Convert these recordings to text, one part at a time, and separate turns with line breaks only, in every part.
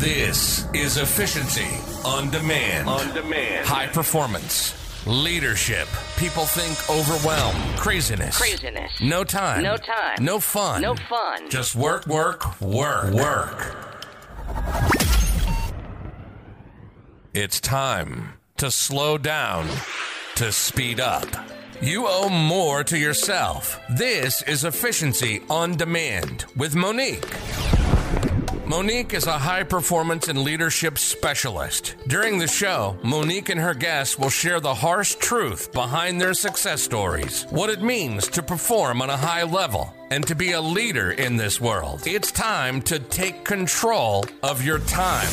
This is efficiency on demand.
On demand.
High performance. Leadership. People think overwhelm. Craziness.
Craziness.
No time.
No time.
No fun.
No fun.
Just work, work, work, work. It's time to slow down, to speed up. You owe more to yourself. This is Efficiency on Demand with Monique. Monique is a high performance and leadership specialist. During the show, Monique and her guests will share the harsh truth behind their success stories, what it means to perform on a high level, and to be a leader in this world. It's time to take control of your time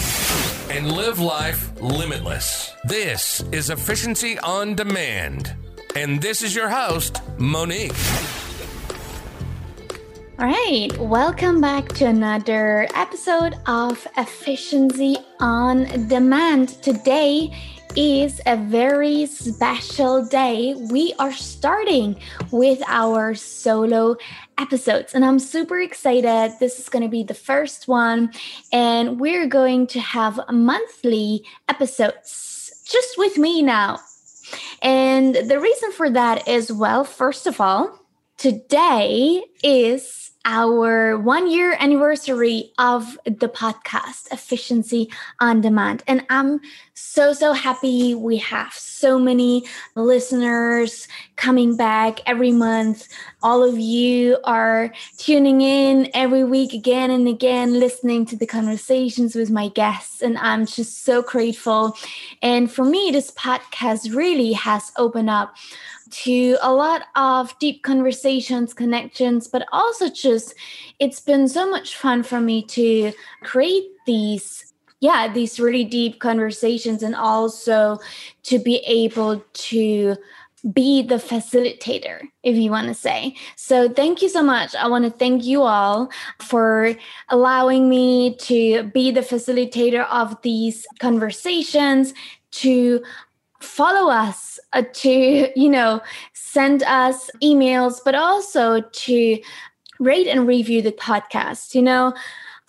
and live life limitless. This is Efficiency on Demand. And this is your host, Monique.
All right, welcome back to another episode of Efficiency on Demand. Today is a very special day. We are starting with our solo episodes, and I'm super excited. This is going to be the first one, and we're going to have monthly episodes just with me now. And the reason for that is well, first of all, today is our one year anniversary of the podcast efficiency on demand. And i'm so so happy we have so many listeners coming back every month. All of you are tuning in every week again and again listening to the conversations with my guests. And i'm just so grateful. And for me this podcast really has opened up to a lot of deep conversations, connections, but also just it's been so much fun for me to create these yeah, these really deep conversations and also to be able to be the facilitator, if you want to say. So, thank you so much. I want to thank you all for allowing me to be the facilitator of these conversations, to follow us uh, to you know send us emails but also to rate and review the podcast you know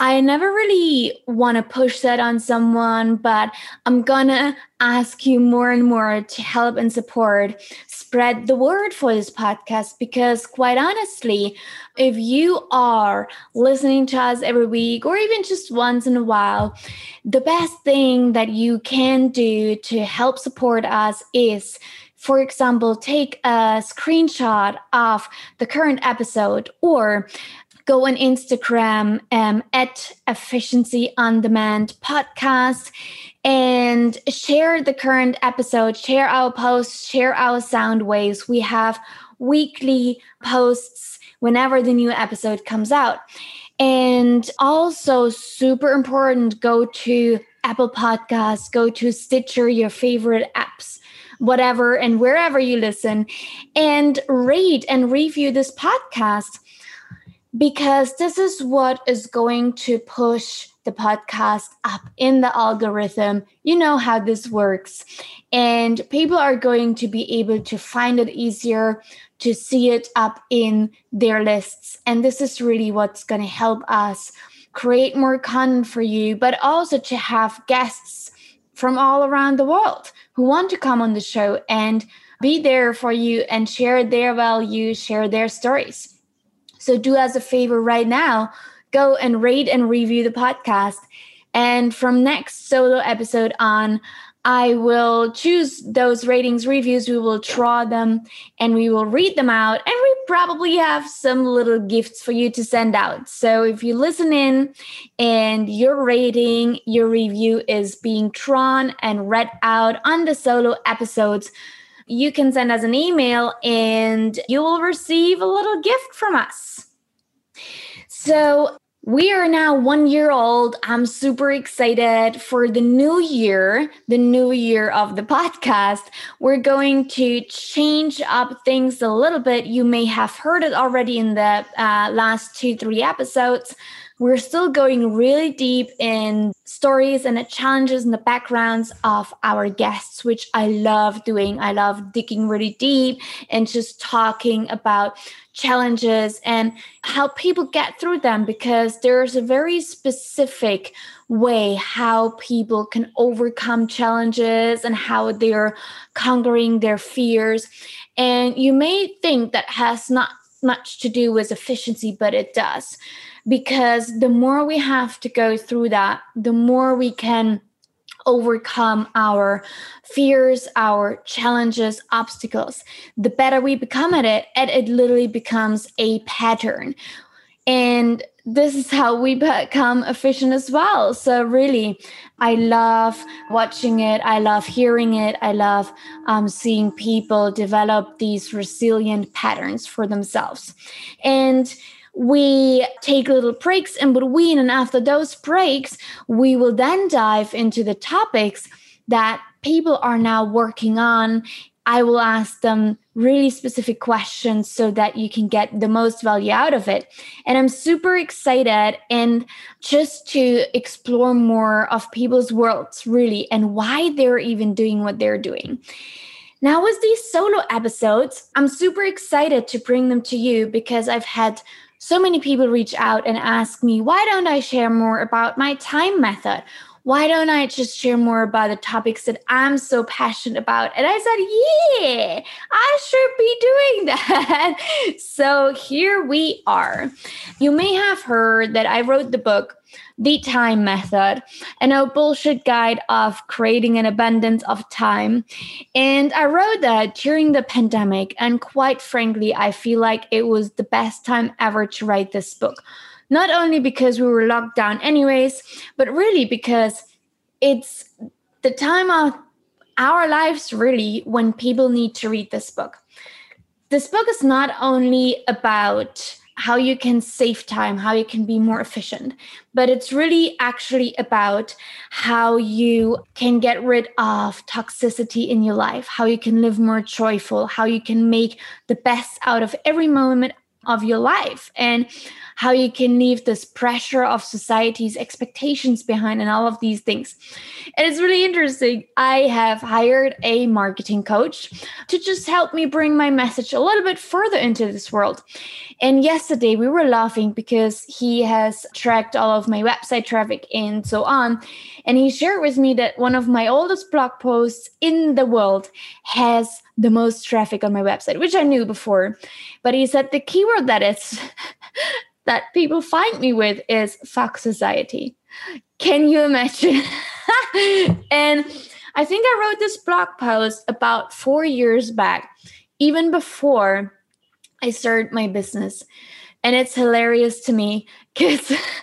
I never really want to push that on someone, but I'm gonna ask you more and more to help and support spread the word for this podcast because, quite honestly, if you are listening to us every week or even just once in a while, the best thing that you can do to help support us is for example, take a screenshot of the current episode or go on Instagram um, at Efficiency on Demand Podcast and share the current episode, share our posts, share our sound waves. We have weekly posts whenever the new episode comes out. And also, super important, go to Apple Podcasts, go to Stitcher, your favorite apps whatever and wherever you listen and rate and review this podcast because this is what is going to push the podcast up in the algorithm. You know how this works. And people are going to be able to find it easier to see it up in their lists. And this is really what's going to help us create more content for you, but also to have guests from all around the world who want to come on the show and be there for you and share their values, share their stories. So do us a favor right now, go and rate and review the podcast. And from next solo episode on, I will choose those ratings reviews. We will draw them and we will read them out. And we probably have some little gifts for you to send out. So if you listen in and your rating, your review is being drawn and read out on the solo episodes, you can send us an email and you will receive a little gift from us. So, we are now one year old. I'm super excited for the new year, the new year of the podcast. We're going to change up things a little bit. You may have heard it already in the uh, last two, three episodes. We're still going really deep in stories and the challenges and the backgrounds of our guests, which I love doing. I love digging really deep and just talking about challenges and how people get through them because there's a very specific way how people can overcome challenges and how they're conquering their fears. And you may think that has not much to do with efficiency, but it does. Because the more we have to go through that, the more we can overcome our fears, our challenges, obstacles, the better we become at it, and it literally becomes a pattern. And this is how we become efficient as well. So, really, I love watching it. I love hearing it. I love um, seeing people develop these resilient patterns for themselves. And we take little breaks in between. And after those breaks, we will then dive into the topics that people are now working on. I will ask them really specific questions so that you can get the most value out of it. And I'm super excited and just to explore more of people's worlds, really, and why they're even doing what they're doing. Now, with these solo episodes, I'm super excited to bring them to you because I've had so many people reach out and ask me, why don't I share more about my time method? Why don't I just share more about the topics that I'm so passionate about? And I said, yeah, I should be doing that. so here we are. You may have heard that I wrote the book the time method, a no bullshit guide of creating an abundance of time. And I wrote that during the pandemic. And quite frankly, I feel like it was the best time ever to write this book. Not only because we were locked down, anyways, but really because it's the time of our lives, really, when people need to read this book. This book is not only about how you can save time, how you can be more efficient. But it's really actually about how you can get rid of toxicity in your life, how you can live more joyful, how you can make the best out of every moment of your life. And how you can leave this pressure of society's expectations behind and all of these things. And it's really interesting. I have hired a marketing coach to just help me bring my message a little bit further into this world. And yesterday we were laughing because he has tracked all of my website traffic and so on. And he shared with me that one of my oldest blog posts in the world has the most traffic on my website, which I knew before. But he said the keyword that is that people find me with is fuck society. Can you imagine? and I think I wrote this blog post about four years back, even before I started my business. And it's hilarious to me because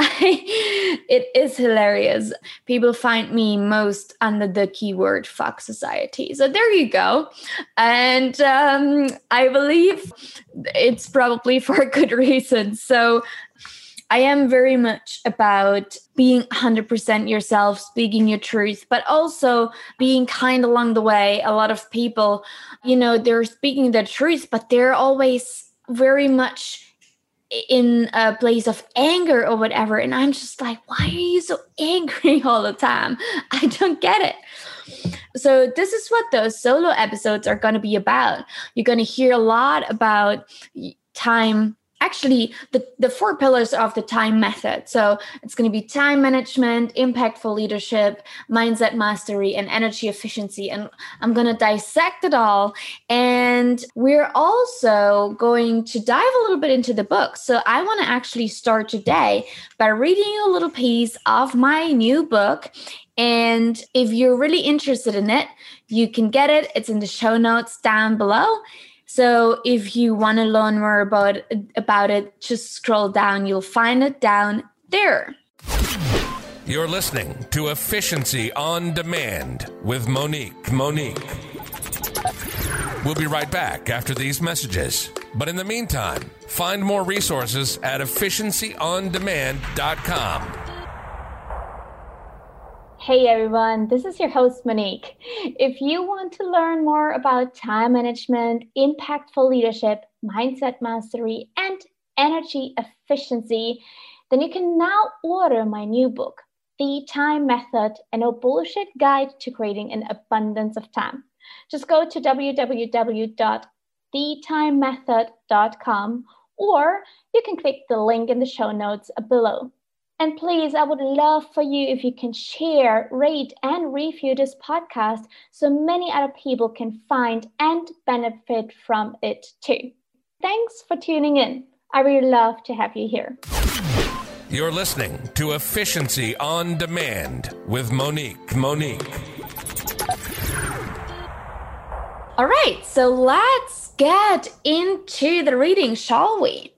it is hilarious. People find me most under the keyword fuck society. So there you go. And um, I believe it's probably for a good reason. So I am very much about being 100% yourself, speaking your truth, but also being kind along the way. A lot of people, you know, they're speaking their truth, but they're always very much in a place of anger or whatever. And I'm just like, why are you so angry all the time? I don't get it. So, this is what those solo episodes are going to be about. You're going to hear a lot about time actually the, the four pillars of the time method. So it's going to be time management, impactful leadership, mindset mastery, and energy efficiency. And I'm going to dissect it all. And we're also going to dive a little bit into the book. So I want to actually start today by reading a little piece of my new book. And if you're really interested in it, you can get it. It's in the show notes down below. So if you want to learn more about about it, just scroll down. You'll find it down there.
You're listening to Efficiency on Demand with Monique. Monique. We'll be right back after these messages. But in the meantime, find more resources at efficiencyondemand.com.
Hey everyone, this is your host Monique. If you want to learn more about time management, impactful leadership, mindset mastery, and energy efficiency, then you can now order my new book, The Time Method, a no bullshit guide to creating an abundance of time. Just go to www.thetimemethod.com or you can click the link in the show notes below. And please, I would love for you if you can share, rate, and review this podcast so many other people can find and benefit from it too. Thanks for tuning in. I really love to have you here.
You're listening to Efficiency on Demand with Monique. Monique.
All right, so let's get into the reading, shall we?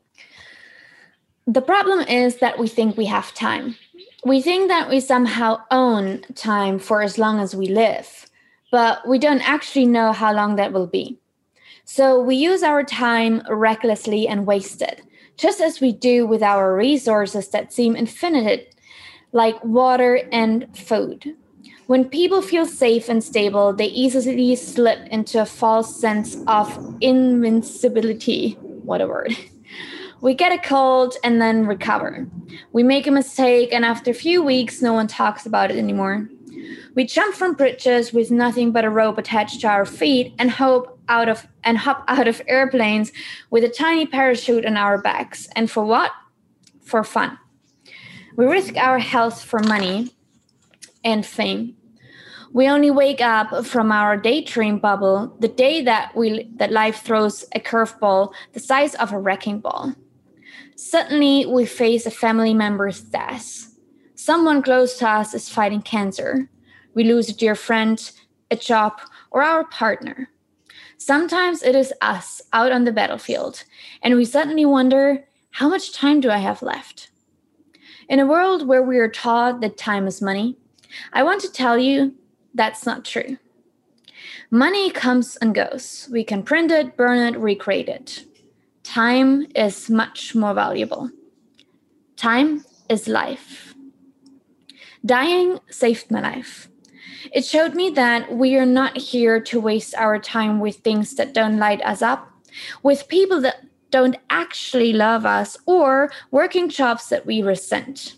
The problem is that we think we have time. We think that we somehow own time for as long as we live, but we don't actually know how long that will be. So we use our time recklessly and waste it, just as we do with our resources that seem infinite, like water and food. When people feel safe and stable, they easily slip into a false sense of invincibility. What a word. We get a cold and then recover. We make a mistake, and after a few weeks, no one talks about it anymore. We jump from bridges with nothing but a rope attached to our feet and hope out of and hop out of airplanes with a tiny parachute on our backs. And for what? For fun. We risk our health for money and fame. We only wake up from our daydream bubble the day that we that life throws a curveball the size of a wrecking ball. Suddenly, we face a family member's death. Someone close to us is fighting cancer. We lose a dear friend, a job, or our partner. Sometimes it is us out on the battlefield, and we suddenly wonder how much time do I have left? In a world where we are taught that time is money, I want to tell you that's not true. Money comes and goes. We can print it, burn it, recreate it time is much more valuable. Time is life. Dying saved my life. It showed me that we are not here to waste our time with things that don't light us up, with people that don't actually love us, or working jobs that we resent.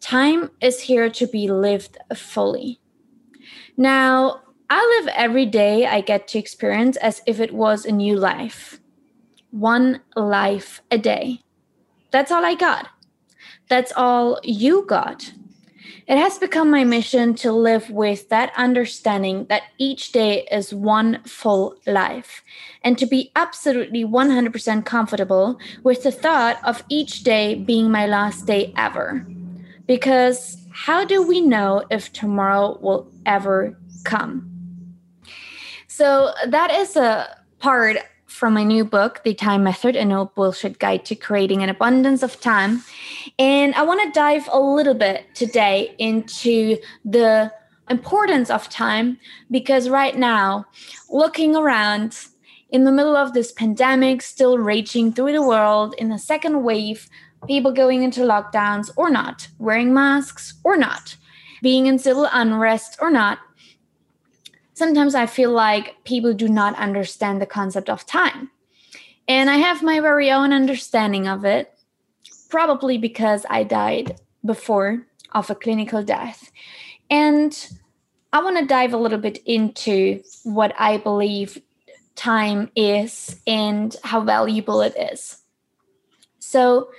Time is here to be lived fully. Now, I live every day I get to experience as if it was a new life one life a day. That's all I got. That's all you got. It has become my mission to live with that understanding that each day is one full life and to be absolutely 100% comfortable with the thought of each day being my last day ever. Because how do we know if tomorrow will ever come? So, that is a part from my new book, The Time Method, a no bullshit guide to creating an abundance of time. And I want to dive a little bit today into the importance of time because right now, looking around in the middle of this pandemic still raging through the world in the second wave, people going into lockdowns or not, wearing masks or not, being in civil unrest or not, sometimes I feel like people do not understand the concept of time. And I have my very own understanding of it, probably because I died before of a clinical death. And I want to dive a little bit into what I believe time is and how valuable it is. So,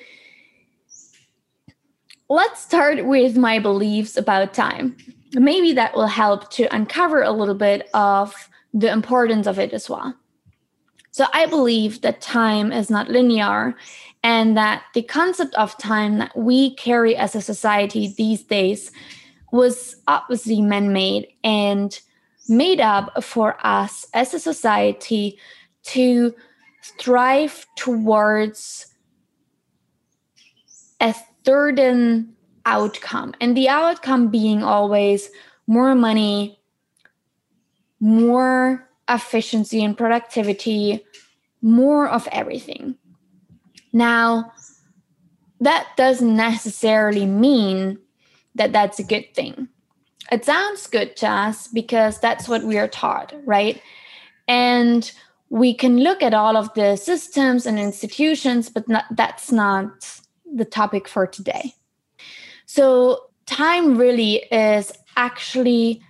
let's start with my beliefs about time maybe that will help to uncover a little bit of the importance of it as well. So I believe that time is not linear and that the concept of time that we carry as a society these days was obviously man made and made up for us as a society to strive towards a certain outcome. And the outcome being always more money more efficiency and productivity more of everything. Now that doesn't necessarily mean that that's a good thing. It sounds good to us because that's what we are taught right? And we can look at all of the systems and institutions, but not, that's not the topic for today. So, time really is actually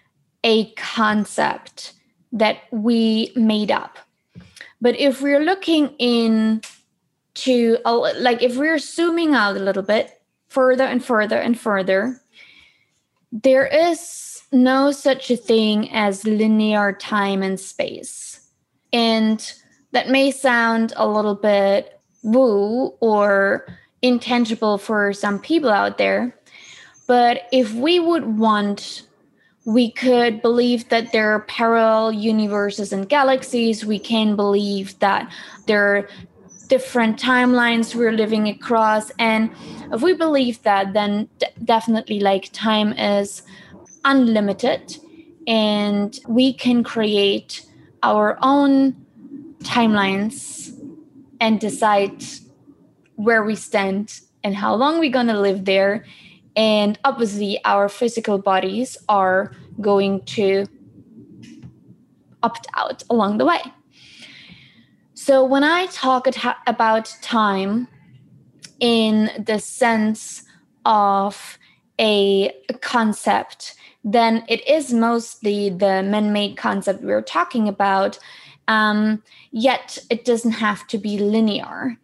a concept that we made up. But if we're looking in to like if we're zooming out a little bit further and further and further, there is no such a thing as linear time and space. And that may sound a little bit woo or intangible for some people out there. But if we would want, we could believe that there are parallel universes and galaxies. We can believe that there are different timelines we're living across. And if we believe that, then d- definitely like time is unlimited and we can create our own timelines and decide where we stand and how long we're going to live there. And obviously, our physical bodies are going to opt out along the way. So, when I talk about time in the sense of a concept, then it is mostly the man made concept we're talking about. Um, yet, it doesn't have to be linear.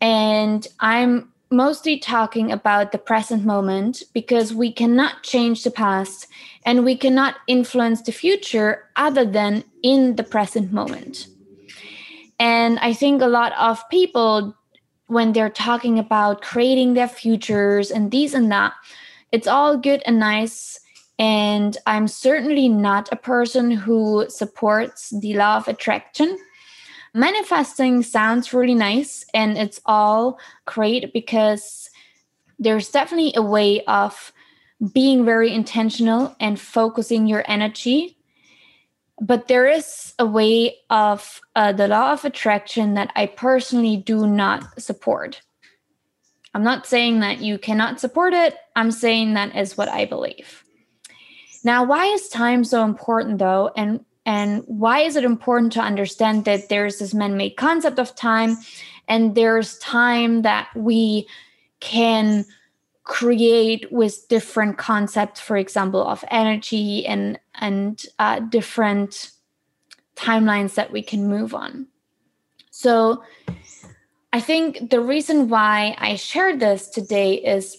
And I'm mostly talking about the present moment because we cannot change the past and we cannot influence the future other than in the present moment. And I think a lot of people, when they're talking about creating their futures and these and that, it's all good and nice. And I'm certainly not a person who supports the law of attraction manifesting sounds really nice and it's all great because there's definitely a way of being very intentional and focusing your energy. But there is a way of uh, the law of attraction that i personally do not support. I'm not saying that you cannot support it. I'm saying that is what i believe. Now why is time so important though? And and why is it important to understand that there's this man made concept of time and there's time that we can create with different concepts, for example, of energy and, and uh, different timelines that we can move on? So, I think the reason why I shared this today is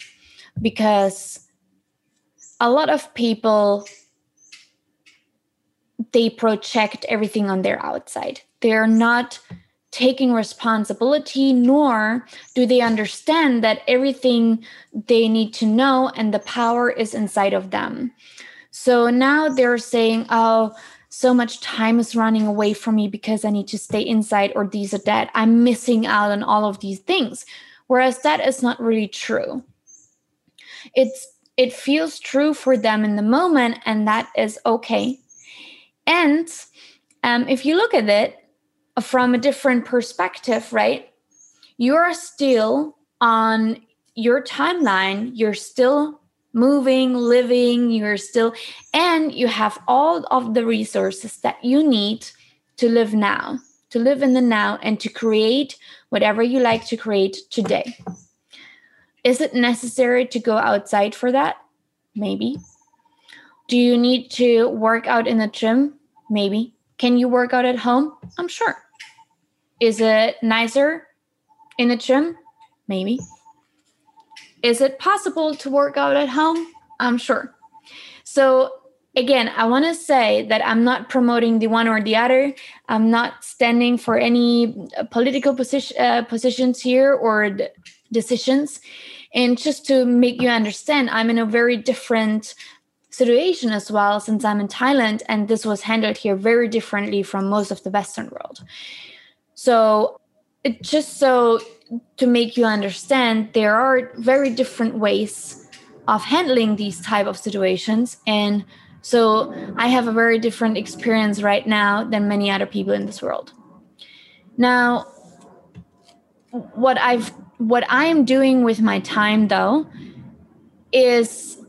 because a lot of people they project everything on their outside. They're not taking responsibility, nor do they understand that everything they need to know and the power is inside of them. So now they're saying, oh, so much time is running away from me because I need to stay inside or these or that. I'm missing out on all of these things. Whereas that is not really true. It's it feels true for them in the moment, and that is okay. And um, if you look at it from a different perspective, right, you're still on your timeline, you're still moving, living, you're still, and you have all of the resources that you need to live now, to live in the now, and to create whatever you like to create today. Is it necessary to go outside for that? Maybe. Do you need to work out in the gym? Maybe. Can you work out at home? I'm sure. Is it nicer in the gym? Maybe. Is it possible to work out at home? I'm sure. So, again, I want to say that I'm not promoting the one or the other. I'm not standing for any political position, uh, positions here or decisions. And just to make you understand, I'm in a very different situation as well since i'm in thailand and this was handled here very differently from most of the western world. So it just so to make you understand there are very different ways of handling these type of situations and so i have a very different experience right now than many other people in this world. Now what i've what i'm doing with my time though is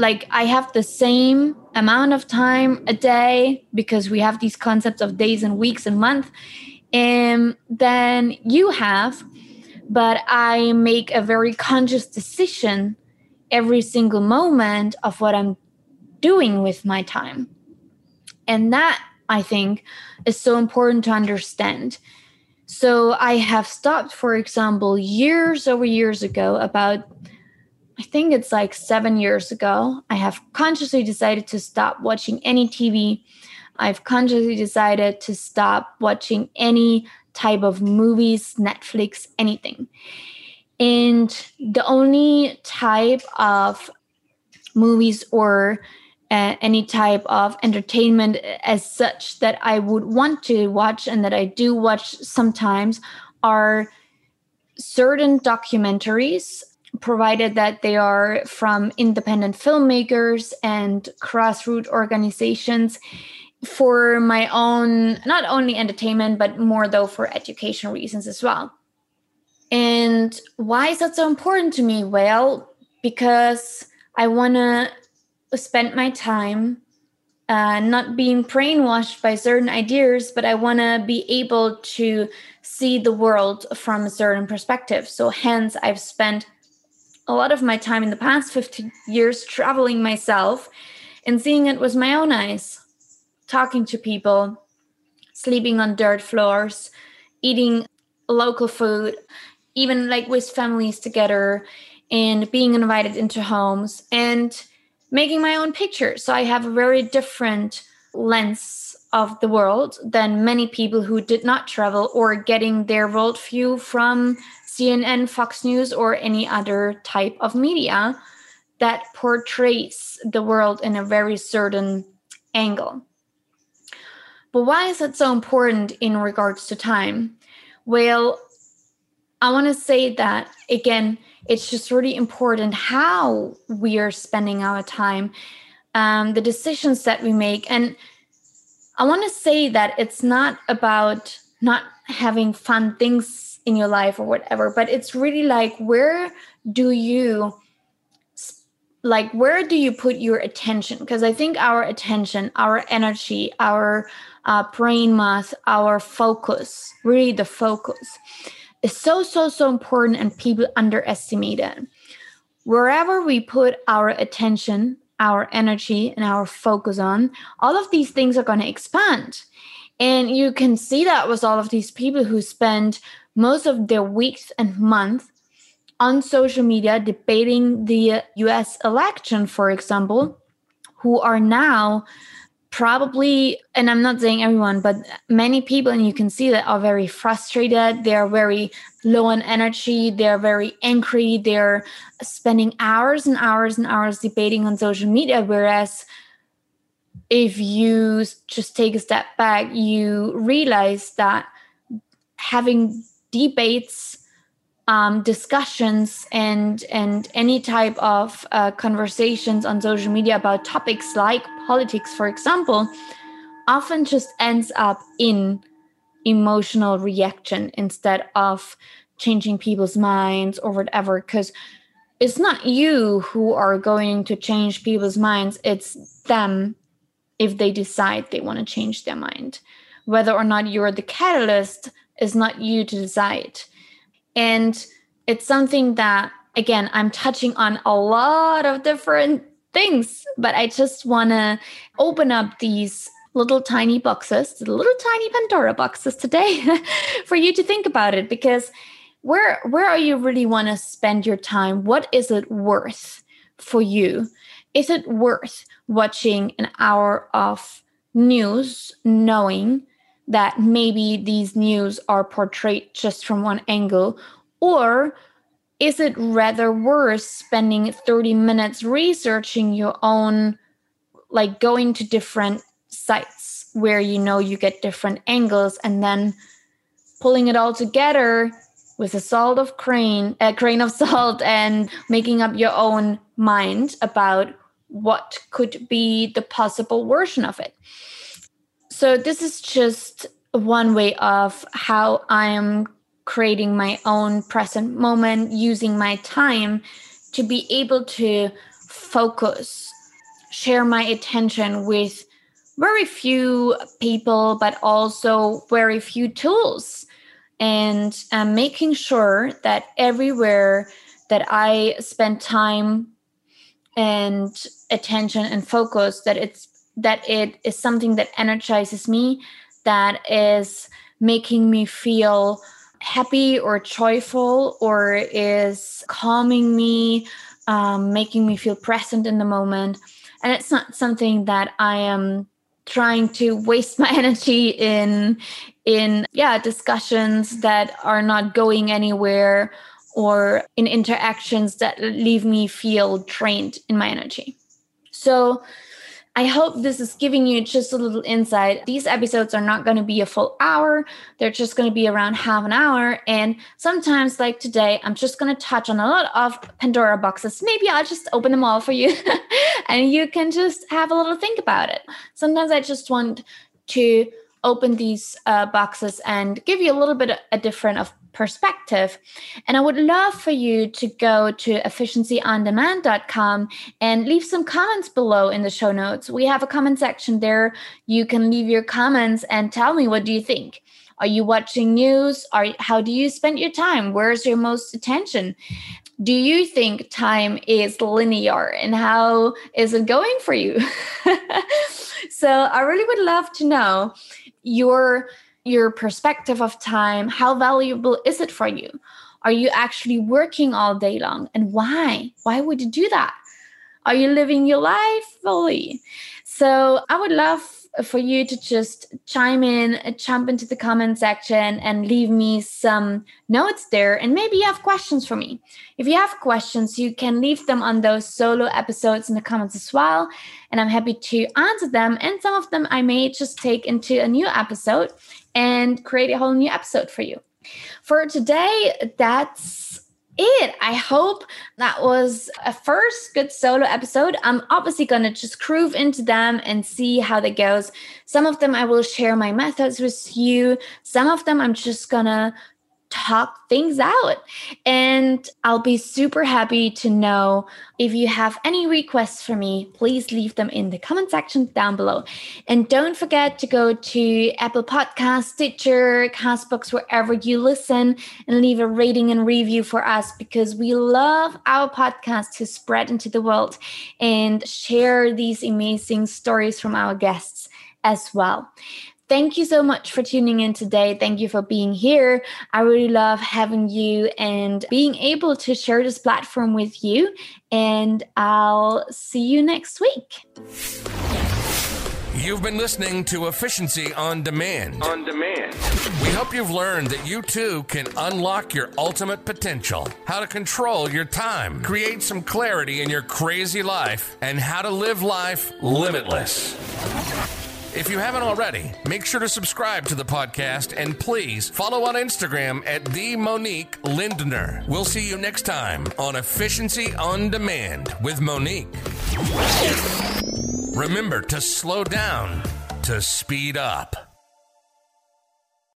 like I have the same amount of time a day because we have these concepts of days and weeks and month um, and then you have, but I make a very conscious decision every single moment of what I'm doing with my time. And that I think is so important to understand. So I have stopped, for example, years over years ago, about I think it's like seven years ago, I have consciously decided to stop watching any TV. I've consciously decided to stop watching any type of movies, Netflix, anything. And the only type of movies or uh, any type of entertainment as such that I would want to watch and that I do watch sometimes are certain documentaries provided that they are from independent filmmakers and grassroots organizations for my own not only entertainment but more though for education reasons as well and why is that so important to me well because i want to spend my time uh, not being brainwashed by certain ideas, but I want to be able to see the world from a certain perspective. So, hence, I've spent a lot of my time in the past 15 years traveling myself and seeing it with my own eyes, talking to people, sleeping on dirt floors, eating local food, even like with families together, and being invited into homes. And making my own pictures. So I have a very different lens of the world than many people who did not travel or getting their worldview from CNN, Fox News, or any other type of media that portrays the world in a very certain angle. But why is that so important in regards to time? Well, I want to say that again, it's just really important how we are spending our time, um, the decisions that we make. And I want to say that it's not about not having fun things in your life or whatever, but it's really like, where do you like where do you put your attention because i think our attention our energy our uh, brain mass our focus really the focus is so, so, so important and people underestimate it. Wherever we put our attention, our energy, and our focus on, all of these things are going to expand. And you can see that with all of these people who spend most of their weeks and months on social media debating the US election, for example, who are now probably and i'm not saying everyone but many people and you can see that are very frustrated. They're very low on energy. They're very angry. They're spending hours and hours and hours debating on social media whereas if you just take a step back you realize that having debates um, discussions and and any type of uh, conversations on social media about topics like politics, for example, often just ends up in emotional reaction instead of changing people's minds or whatever. Because it's not you who are going to change people's minds; it's them if they decide they want to change their mind. Whether or not you're the catalyst is not you to decide and it's something that, again, I'm touching on a lot of different things, but I just want to open up these little tiny boxes, the little tiny Pandora boxes today for you to think about it because where where are you really want to spend your time? What is it worth for you? Is it worth watching an hour of news knowing that maybe these news are portrayed just from one angle? Or is it rather worth spending 30 minutes researching your own, like going to different sites where you know you get different angles and then pulling it all together with a salt of grain, a grain of salt, and making up your own mind about what could be the possible version of it. So, this is just one way of how I am creating my own present moment, using my time to be able to focus, share my attention with very few people, but also very few tools. And making sure that everywhere that I spend time and attention and focus, that it's that it is something that energizes me, that is making me feel happy or joyful or is calming me, um, making me feel present in the moment. And it's not something that I am trying to waste my energy in in yeah discussions that are not going anywhere or in interactions that leave me feel drained in my energy so I hope this is giving you just a little insight. These episodes are not going to be a full hour, they're just going to be around half an hour. And sometimes, like today, I'm just going to touch on a lot of Pandora boxes. Maybe I'll just open them all for you and you can just have a little think about it. Sometimes I just want to open these uh, boxes and give you a little bit a different of perspective. And I would love for you to go to efficiencyondemand.com and leave some comments below in the show notes. We have a comment section there. You can leave your comments and tell me what do you think. Are you watching news? Are how do you spend your time? Where's your most attention? Do you think time is linear and how is it going for you? so I really would love to know your your perspective of time how valuable is it for you are you actually working all day long and why why would you do that are you living your life fully so i would love for you to just chime in, uh, jump into the comment section, and leave me some notes there. And maybe you have questions for me. If you have questions, you can leave them on those solo episodes in the comments as well. And I'm happy to answer them. And some of them I may just take into a new episode and create a whole new episode for you. For today, that's it. I hope that was a first good solo episode. I'm obviously going to just groove into them and see how that goes. Some of them I will share my methods with you. Some of them I'm just going to talk things out. And I'll be super happy to know if you have any requests for me, please leave them in the comment section down below. And don't forget to go to Apple Podcast, Stitcher, Castbox, wherever you listen, and leave a rating and review for us because we love our podcast to spread into the world and share these amazing stories from our guests as well. Thank you so much for tuning in today. Thank you for being here. I really love having you and being able to share this platform with you. And I'll see you next week.
You've been listening to Efficiency on Demand.
On Demand.
We hope you've learned that you too can unlock your ultimate potential, how to control your time, create some clarity in your crazy life, and how to live life limitless. If you haven't already, make sure to subscribe to the podcast and please follow on Instagram at the Monique Lindner. We'll see you next time on Efficiency on Demand with Monique. Remember to slow down to speed up.